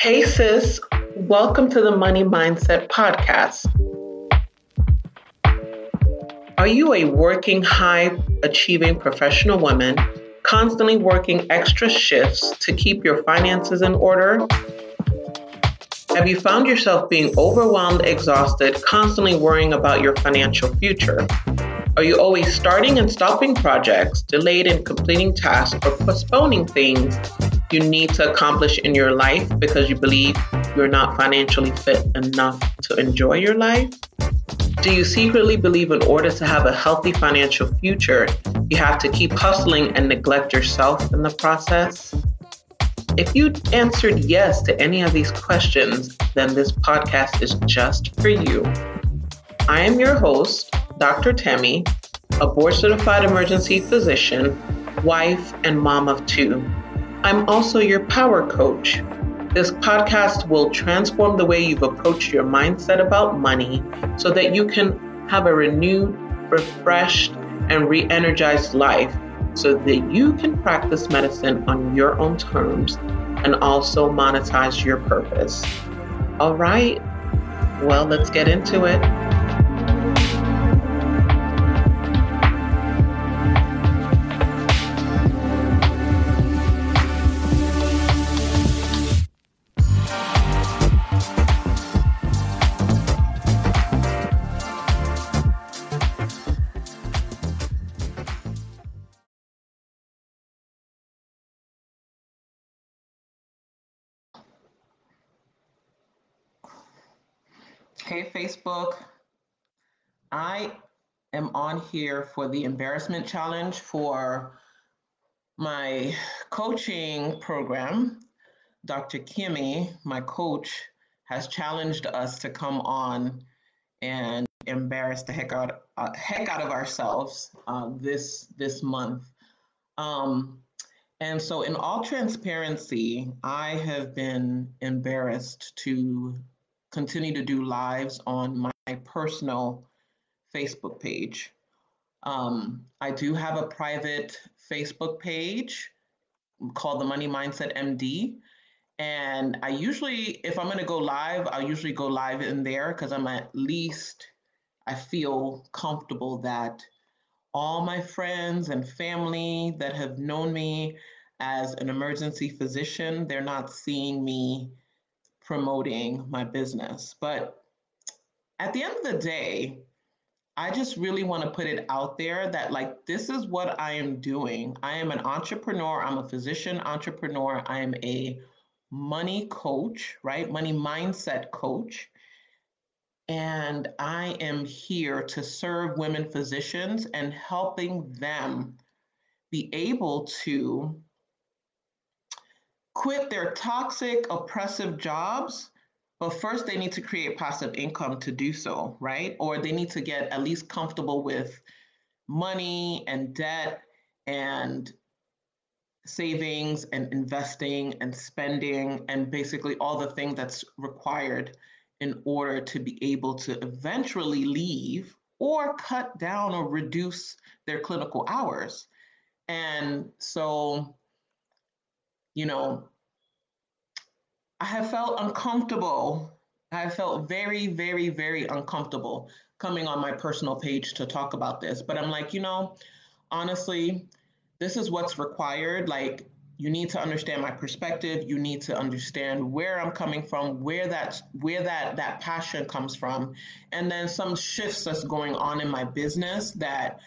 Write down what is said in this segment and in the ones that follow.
Hey, sis, welcome to the Money Mindset Podcast. Are you a working, high achieving professional woman, constantly working extra shifts to keep your finances in order? Have you found yourself being overwhelmed, exhausted, constantly worrying about your financial future? Are you always starting and stopping projects, delayed in completing tasks, or postponing things you need to accomplish in your life because you believe you're not financially fit enough to enjoy your life? Do you secretly believe in order to have a healthy financial future, you have to keep hustling and neglect yourself in the process? If you answered yes to any of these questions, then this podcast is just for you. I am your host, Dr. Temi, a board certified emergency physician, wife, and mom of two. I'm also your power coach. This podcast will transform the way you've approached your mindset about money so that you can have a renewed, refreshed, and re energized life so that you can practice medicine on your own terms and also monetize your purpose. All right, well, let's get into it. Facebook. I am on here for the embarrassment challenge for my coaching program. Dr. Kimmy, my coach, has challenged us to come on and embarrass the heck out, uh, heck out of ourselves uh, this this month. Um, and so, in all transparency, I have been embarrassed to continue to do lives on my personal Facebook page. Um, I do have a private Facebook page called the Money Mindset MD. And I usually, if I'm going to go live, I'll usually go live in there because I'm at least, I feel comfortable that all my friends and family that have known me as an emergency physician, they're not seeing me promoting my business. But at the end of the day, I just really want to put it out there that, like, this is what I am doing. I am an entrepreneur, I'm a physician entrepreneur, I am a money coach, right? Money mindset coach. And I am here to serve women physicians and helping them be able to quit their toxic, oppressive jobs, but first they need to create passive income to do so, right? Or they need to get at least comfortable with money and debt and savings and investing and spending and basically all the things that's required in order to be able to eventually leave or cut down or reduce their clinical hours. And so you know, I have felt uncomfortable. I felt very, very, very uncomfortable coming on my personal page to talk about this. But I'm like, you know, honestly, this is what's required. Like, you need to understand my perspective. You need to understand where I'm coming from, where that where that that passion comes from, and then some shifts that's going on in my business that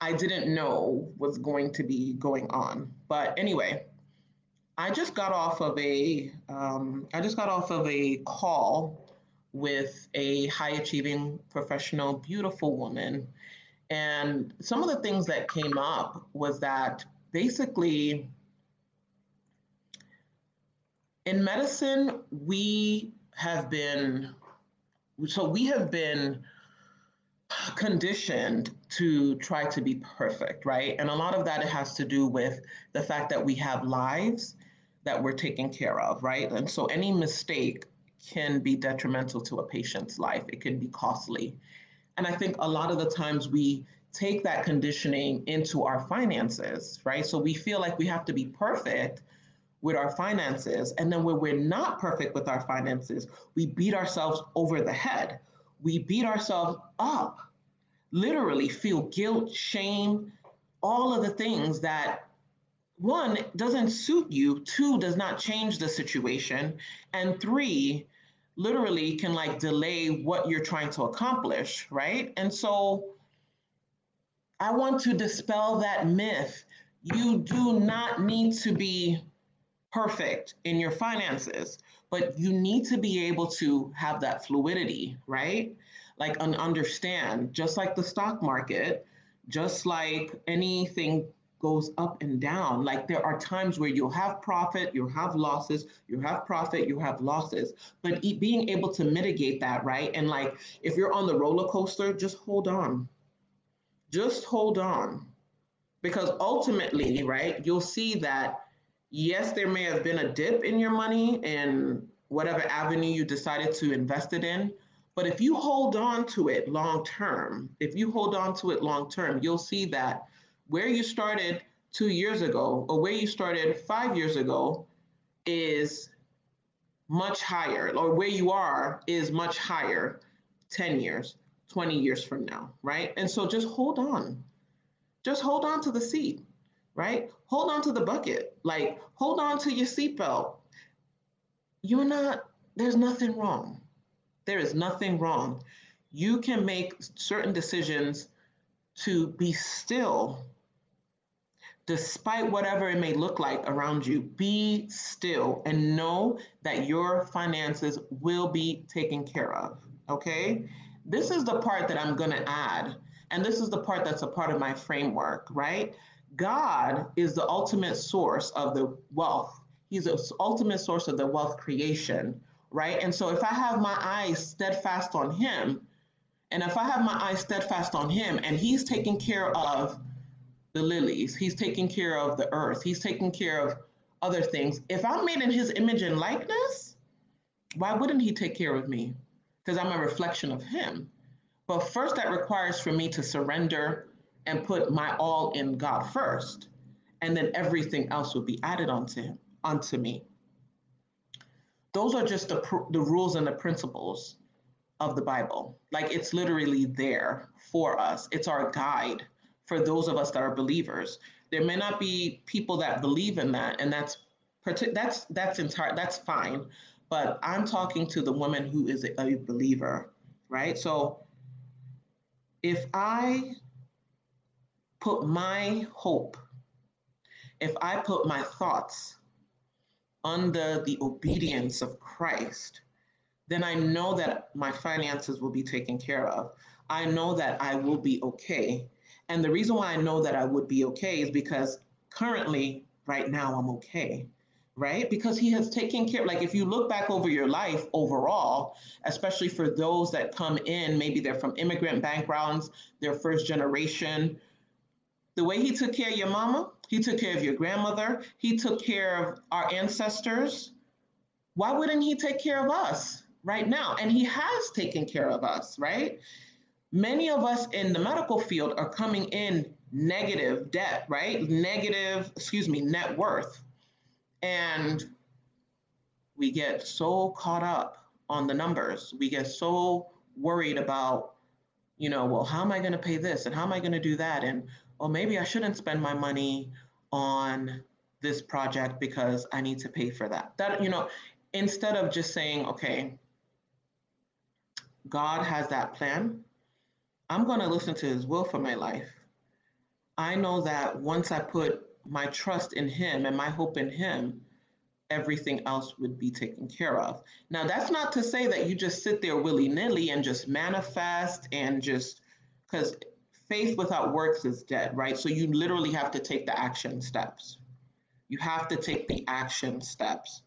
I didn't know was going to be going on. But anyway, I just got off of a um, I just got off of a call with a high achieving professional, beautiful woman. And some of the things that came up was that basically in medicine, we have been, so we have been conditioned to try to be perfect, right? And a lot of that it has to do with the fact that we have lives that we're taking care of, right? And so any mistake can be detrimental to a patient's life. It can be costly. And I think a lot of the times we take that conditioning into our finances, right? So we feel like we have to be perfect with our finances. And then when we're not perfect with our finances, we beat ourselves over the head. We beat ourselves up, literally feel guilt, shame, all of the things that one doesn't suit you, two does not change the situation, and three literally can like delay what you're trying to accomplish, right? And so I want to dispel that myth. You do not need to be perfect in your finances, but you need to be able to have that fluidity, right? Like and understand, just like the stock market, just like anything goes up and down. Like there are times where you'll have profit, you'll have losses, you have profit, you have losses. But being able to mitigate that, right? And like if you're on the roller coaster, just hold on. Just hold on. Because ultimately, right, you'll see that yes, there may have been a dip in your money and whatever avenue you decided to invest it in. But if you hold on to it long term, if you hold on to it long term, you'll see that where you started two years ago or where you started five years ago is much higher, or where you are is much higher 10 years, 20 years from now, right? And so just hold on. Just hold on to the seat right? Hold on to the bucket. Like, hold on to your seatbelt. You're not, there's nothing wrong. There is nothing wrong. You can make certain decisions to be still despite whatever it may look like around you. Be still and know that your finances will be taken care of. Okay? This is the part that I'm going to add. And this is the part that's a part of my framework, right? God is the ultimate source of the wealth. He's the ultimate source of the wealth creation, right? And so if I have my eyes steadfast on Him, and if I have my eyes steadfast on Him, and He's taking care of the lilies, He's taking care of the earth, He's taking care of other things. If I'm made in His image and likeness, why wouldn't He take care of me? Because I'm a reflection of Him. But first, that requires for me to surrender and put my all in God first, and then everything else will be added onto him, onto me. Those are just the, the rules and the principles of the Bible. Like it's literally there for us. It's our guide for those of us that are believers. There may not be people that believe in that, and that's that's that's entire that's fine. But I'm talking to the woman who is a, a believer, right? So if I put my hope, if I put my thoughts under the obedience of Christ, then I know that my finances will be taken care of. I know that I will be okay. And the reason why I know that I would be okay is because currently, right now, I'm okay, right? Because He has taken care. Like if you look back over your life overall, especially for those that come in, maybe they're from immigrant backgrounds, they're first generation, the way he took care of your mama, he took care of your grandmother, he took care of our ancestors. Why wouldn't he take care of us right now? And he has taken care of us, right? Many of us in the medical field are coming in negative debt, right? Negative, excuse me, net worth. And we get so caught up on the numbers. We get so worried about, you know, well, how am I going to pay this and how am I going to do that? And well, maybe I shouldn't spend my money on this project because I need to pay for that. That, you know, instead of just saying, okay, God has that plan, I'm going to listen to his will for my life. I know that once I put my trust in him and my hope in him, everything else would be taken care of. Now, that's not to say that you just sit there willy nilly and just manifest and just, because faith without works is dead, right? So you literally have to take the action steps. You have to take the action steps,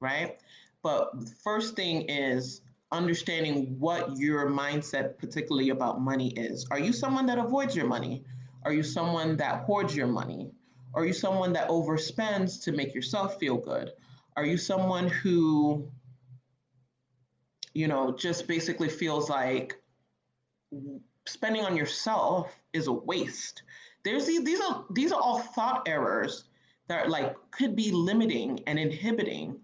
right? But first thing is understanding what your mindset, particularly about money, is. Are you someone that avoids your money? Are you someone that hoards your money? Are you someone that overspends to make yourself feel good? Are you someone who, you know, just basically feels like spending on yourself is a waste. There's these, these are these are all thought errors that like could be limiting and inhibiting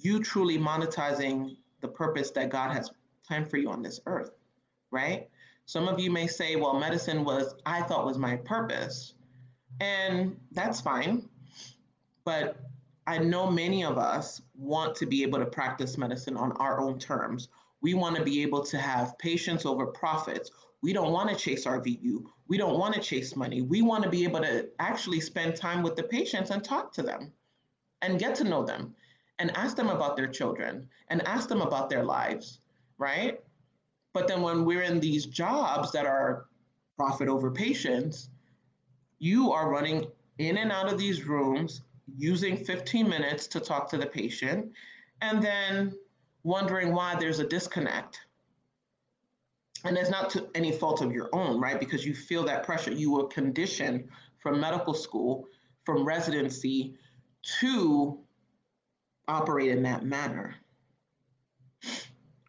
you truly monetizing the purpose that God has planned for you on this earth, right? Some of you may say, well, medicine was, I thought was my purpose. And that's fine. But I know many of us want to be able to practice medicine on our own terms. We want to be able to have patients over profits. We don't want to chase RVU. We don't want to chase money. We want to be able to actually spend time with the patients and talk to them and get to know them and ask them about their children and ask them about their lives, right? But then when we're in these jobs that are profit over patients, you are running in and out of these rooms using 15 minutes to talk to the patient and then wondering why there's a disconnect. And it's not to any fault of your own, right? Because you feel that pressure. You were conditioned from medical school, from residency to operate in that manner.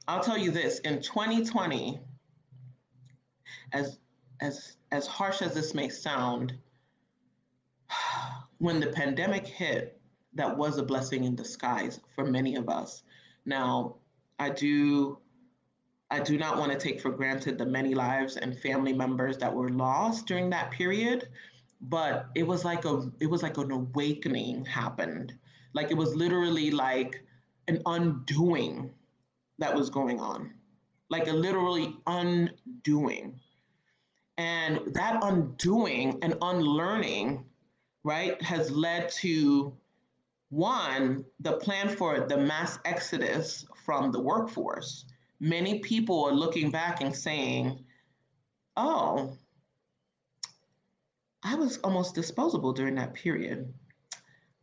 I'll tell you this in 2020, as as as harsh as this may sound, when the pandemic hit, that was a blessing in disguise for many of us. Now, I do I do not want to take for granted the many lives and family members that were lost during that period, but it was like a it was like an awakening happened like it was literally like an undoing that was going on, like a literally undoing. And that undoing and unlearning, right, has led to one, the plan for the mass exodus from the workforce. Many people are looking back and saying, oh, I was almost disposable during that period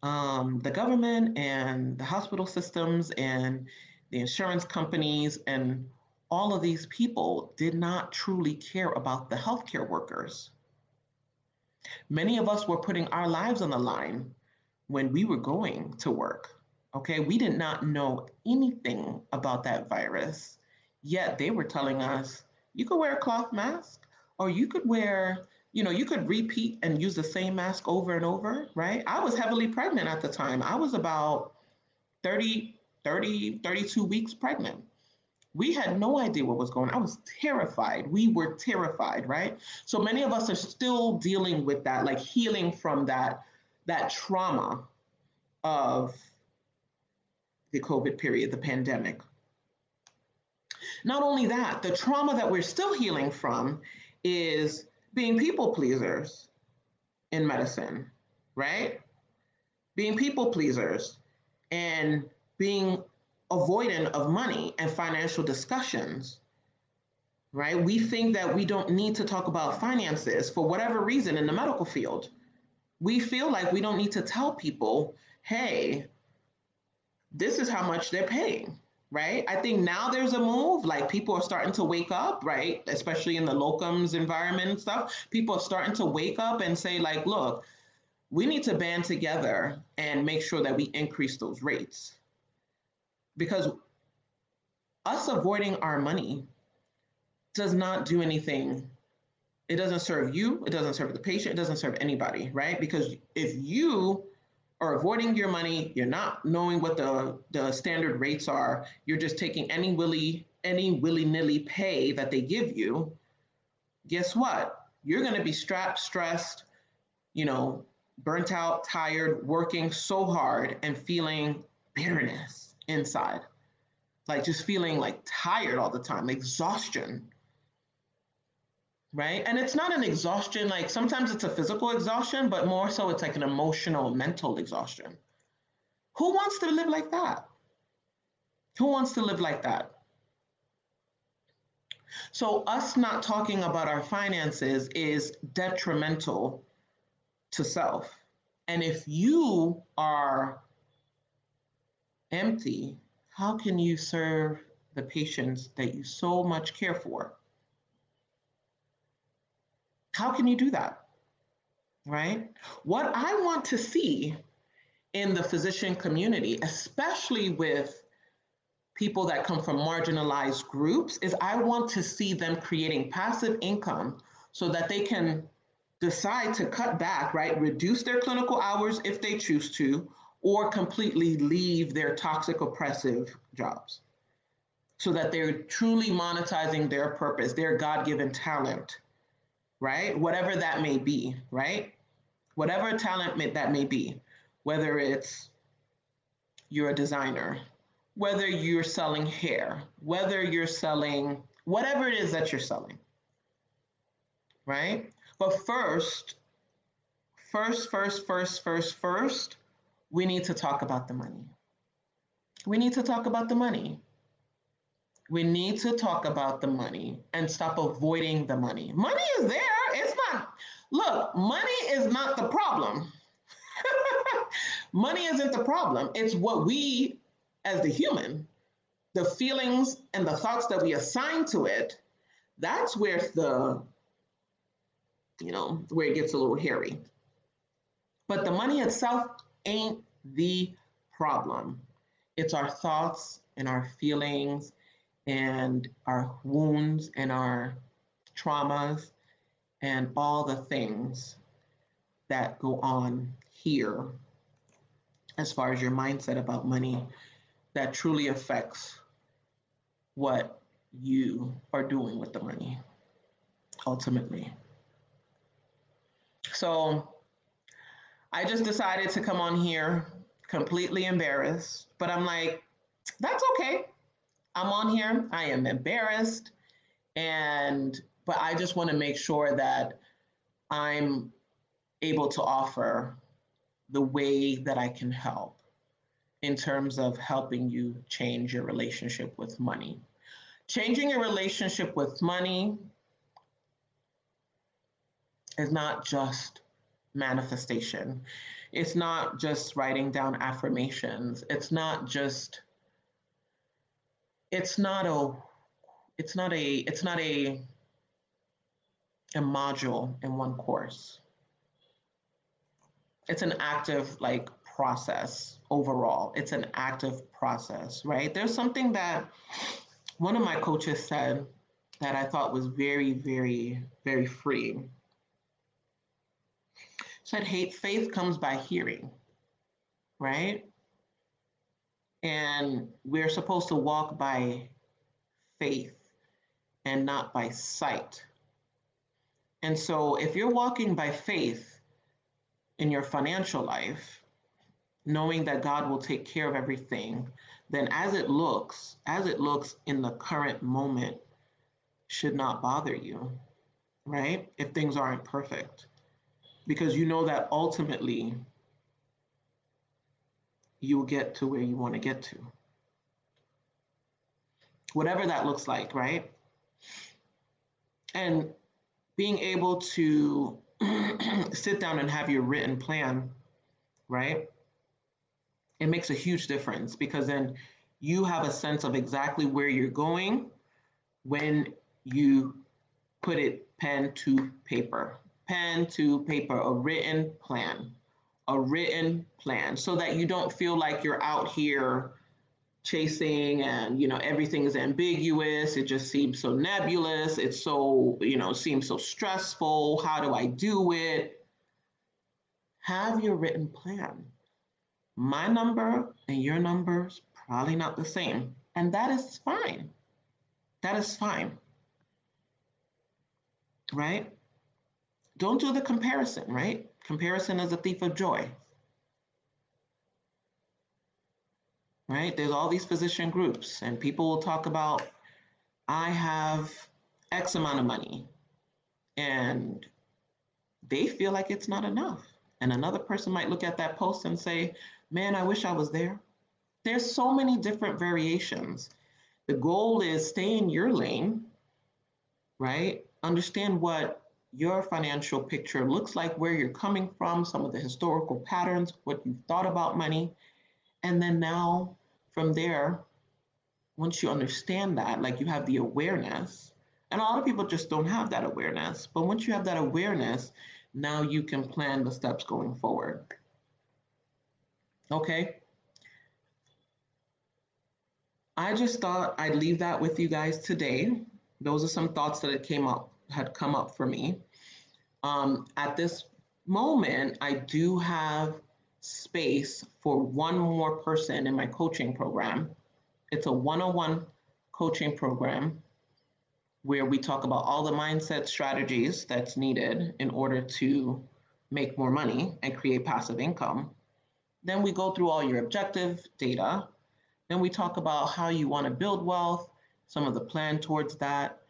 um, the government and the hospital systems and the insurance companies and all of these people did not truly care about the healthcare workers. Many of us were putting our lives on the line when we were going to work. Okay, we did not know anything about that virus, yet they were telling us you could wear a cloth mask or you could wear you know, you could repeat and use the same mask over and over, right? I was heavily pregnant at the time. I was about 30, 30, 32 weeks pregnant. We had no idea what was going on. I was terrified. We were terrified, right? So many of us are still dealing with that, like healing from that, that trauma of the COVID period, the pandemic. Not only that, the trauma that we're still healing from is being people pleasers in medicine, right? Being people pleasers and being avoidant of money and financial discussions, right? We think that we don't need to talk about finances for whatever reason in the medical field. We feel like we don't need to tell people, hey, this is how much they're paying right? I think now there's a move, like people are starting to wake up, right? Especially in the locums environment and stuff. People are starting to wake up and say, like, look, we need to band together and make sure that we increase those rates. Because us avoiding our money does not do anything. It doesn't serve you, it doesn't serve the patient, it doesn't serve anybody, right? Because if you are avoiding your money, you're not knowing what the, the standard rates are, you're just taking any willy any willy-nilly pay that they give you, guess what? You're gonna be strapped, stressed, you know, burnt out, tired, working so hard and feeling bitterness inside. Like just feeling like tired all the time, exhaustion right? And it's not an exhaustion, like sometimes it's a physical exhaustion, but more so it's like an emotional, mental exhaustion. Who wants to live like that? Who wants to live like that? So, us not talking about our finances is detrimental to self. And if you are empty, how can you serve the patients that you so much care for? How can you do that? Right? What I want to see in the physician community, especially with people that come from marginalized groups, is I want to see them creating passive income so that they can decide to cut back, right? Reduce their clinical hours if they choose to, or completely leave their toxic, oppressive jobs so that they're truly monetizing their purpose, their God given talent, right? Whatever that may be, right? Whatever talent that may be, whether it's you're a designer, whether you're selling hair, whether you're selling whatever it is that you're selling, right? But first, first, first, first, first, first, we need to talk about the money. We need to talk about the money. We need to talk about the money and stop avoiding the money. Money is there. It's not, look, money is not the problem. money isn't the problem. It's what we, as the human, the feelings and the thoughts that we assign to it, that's where the, you know, where it gets a little hairy. But the money itself ain't the problem. It's our thoughts and our feelings and our wounds and our traumas and all the things that go on here as far as your mindset about money that truly affects what you are doing with the money ultimately. So I just decided to come on here completely embarrassed, but I'm like, that's okay. I'm on here. I am embarrassed. And, but I just want to make sure that I'm able to offer the way that I can help in terms of helping you change your relationship with money. Changing your relationship with money is not just manifestation. It's not just writing down affirmations. It's not just it's not a it's not a it's not a a module in one course. It's an active like process overall. It's an active process right? There's something that one of my coaches said that i thought was very very very freeing said hate faith comes by hearing right and we're supposed to walk by faith and not by sight. And so if you're walking by faith in your financial life, knowing that God will take care of everything, then as it looks, as it looks in the current moment, should not bother you, right? If things aren't perfect. Because you know that ultimately you'll get to where you want to get to. Whatever that looks like, right? And being able to sit down and have your written plan, right? It makes a huge difference because then you have a sense of exactly where you're going when you put it pen to paper. Pen to paper, a written plan a written plan so that you don't feel like you're out here chasing and you know everything is ambiguous. It just seems so nebulous. It's so you know seems so stressful. How do i do it? Have your written plan. My number and your numbers probably not the same. And that is fine. That is fine. Right? Don't do the comparison right Comparison is a thief of joy. Right? There's all these physician groups, and people will talk about, I have X amount of money, and they feel like it's not enough. And another person might look at that post and say, Man, I wish I was there. There's so many different variations. The goal is stay in your lane, right? Understand what your financial picture looks like, where you're coming from, some of the historical patterns, what you've thought about money. And then now from there, once you understand that, like you have the awareness, and a lot of people just don't have that awareness, but once you have that awareness, now you can plan the steps going forward. Okay. I just thought I'd leave that with you guys today. Those are some thoughts that it came up had come up for me. Um, at this moment, I do have space for one more person in my coaching program. It's a one on one coaching program where we talk about all the mindset strategies that's needed in order to make more money and create passive income. Then we go through all your objective data. Then we talk about how you want to build wealth, some of the plan towards that.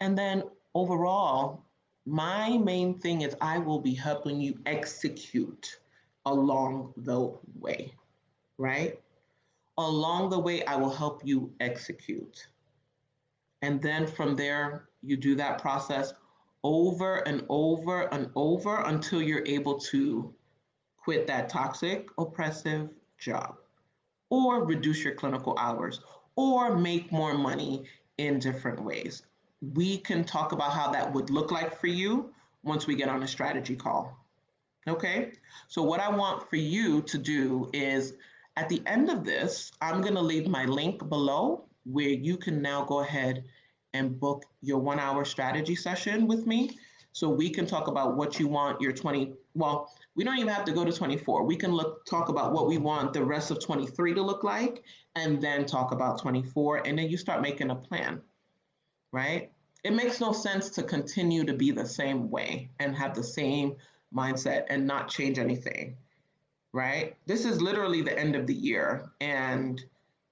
And then overall, my main thing is I will be helping you execute along the way, right? Along the way, I will help you execute. And then from there, you do that process over and over and over until you're able to quit that toxic, oppressive job or reduce your clinical hours or make more money in different ways. We can talk about how that would look like for you once we get on a strategy call. Okay, so what I want for you to do is at the end of this, I'm going to leave my link below where you can now go ahead and book your one hour strategy session with me. So we can talk about what you want your 20, well, we don't even have to go to 24. We can look talk about what we want the rest of 23 to look like and then talk about 24 and then you start making a plan. Right? It makes no sense to continue to be the same way and have the same mindset and not change anything. Right? This is literally the end of the year and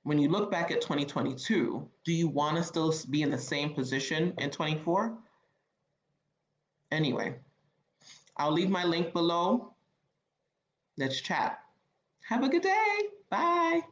when you look back at 2022, do you want to still be in the same position in 24? Anyway, I'll leave my link below. Let's chat. Have a good day. Bye.